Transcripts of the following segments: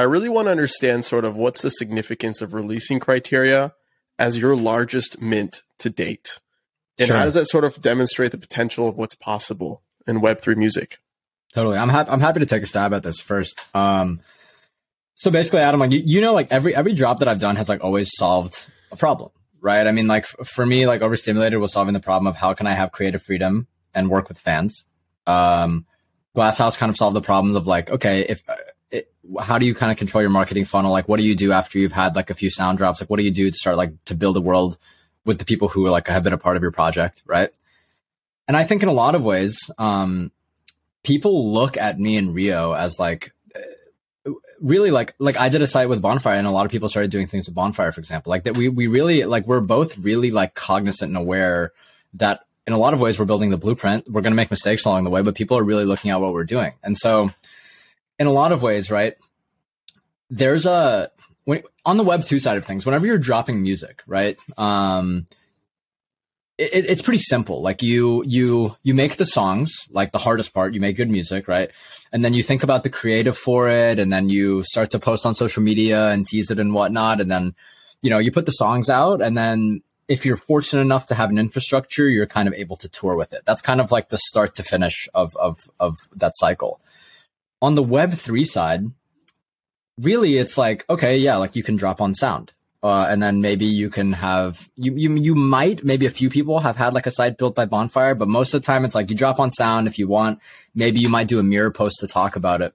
I really want to understand sort of what's the significance of releasing criteria as your largest mint to date. And Sure. how does that sort of demonstrate the potential of what's possible in Web3 music? Totally. I'm happy. I'm happy to take a stab at this first. Um, so basically, Adam, like you, you know, like every every drop that I've done has like always solved a problem, right? I mean, like f- for me, like overstimulated was solving the problem of how can I have creative freedom and work with fans. Um, Glasshouse kind of solved the problems of like, okay, if it, how do you kind of control your marketing funnel? Like, what do you do after you've had like a few sound drops? Like, what do you do to start like to build a world with the people who are like have been a part of your project, right? And I think in a lot of ways, um, people look at me and Rio as like uh, really like like I did a site with Bonfire and a lot of people started doing things with Bonfire for example like that we we really like we're both really like cognizant and aware that in a lot of ways we're building the blueprint we're going to make mistakes along the way but people are really looking at what we're doing and so in a lot of ways right there's a when, on the web 2 side of things whenever you're dropping music right um it, it's pretty simple. Like you, you, you make the songs, like the hardest part, you make good music, right? And then you think about the creative for it. And then you start to post on social media and tease it and whatnot. And then, you know, you put the songs out and then if you're fortunate enough to have an infrastructure, you're kind of able to tour with it. That's kind of like the start to finish of, of, of that cycle. On the web three side, really it's like, okay, yeah, like you can drop on sound. Uh, and then maybe you can have you, you you might maybe a few people have had like a site built by bonfire but most of the time it's like you drop on sound if you want. Maybe you might do a mirror post to talk about it.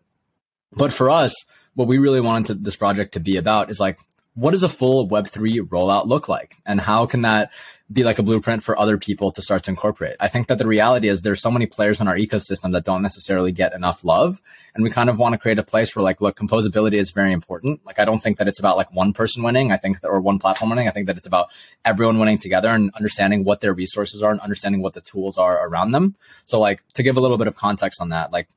But for us what we really wanted to, this project to be about is like what does a full web3 rollout look like? And how can that be like a blueprint for other people to start to incorporate? I think that the reality is there's so many players in our ecosystem that don't necessarily get enough love. And we kind of want to create a place where like look composability is very important. Like i don't think that it's about like one person winning. I think that or one platform winning. I think that it's about everyone winning together and understanding what their resources are and understanding what the tools are around them. So like to give a little bit of context on that like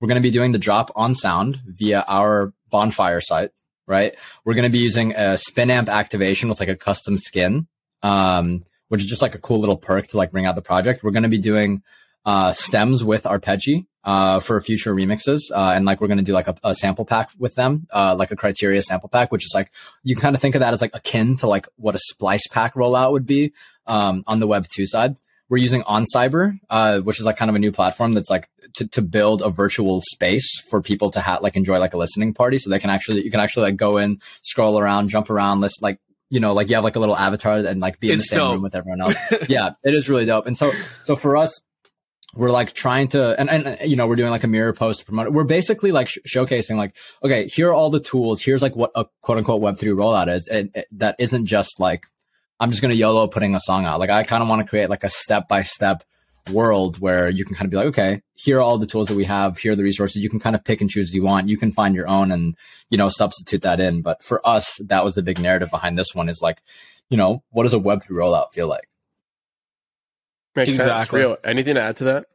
we're going to be doing the drop on sound via our bonfire site right we're going to be using a Spinamp activation with like a custom skin um, which is just like a cool little perk to like bring out the project we're going to be doing uh, stems with arpeggi uh, for future remixes. Uh, and like we're going to do like a, a, sample pack with them, uh, like a criteria sample pack, which is like, you kind of think of that as like akin to like what a splice pack rollout would be um, on the web two side. We're using OnCyber, uh, which is like kind of a new platform that's like to, to build a virtual space for people to have like enjoy like a listening party. So they can actually, you can actually like go in, scroll around, jump around, list like, you know, like you have like a little avatar and like be in It's the same dope. room with everyone else. yeah, it is really dope. And so, so for us, we're like trying to and, and you know we're doing like a mirror post to promote it we're basically like sh- showcasing like okay here are all the tools here's like what a quote unquote web3 rollout is and it, that isn't just like i'm just going to yolo putting a song out like i kind of want to create like a step by step world where you can kind of be like okay here are all the tools that we have here are the resources you can kind of pick and choose as you want you can find your own and you know substitute that in but for us that was the big narrative behind this one is like you know what does a web3 rollout feel like Makes sense. Real. Anything to add to that?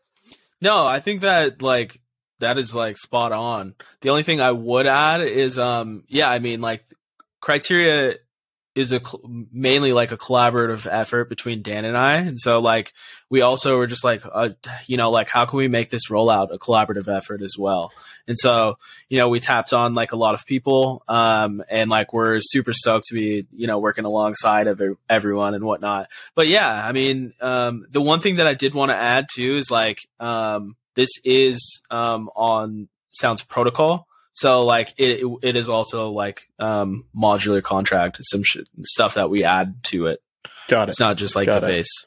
No, I think that like that is like spot on. The only thing I would add is um yeah, I mean like criteria is a mainly like a collaborative effort between Dan and I. And so like we also were just like uh, you know like how can we make this rollout a collaborative effort as well. And so, you know, we tapped on like a lot of people um and like we're super stoked to be, you know, working alongside of everyone and whatnot. But yeah, I mean, um the one thing that I did want to add too is like um this is um on Sounds Protocol. So like it it is also like um modular contract, some sh- stuff that we add to it. Got it. It's not just like Got the it. base.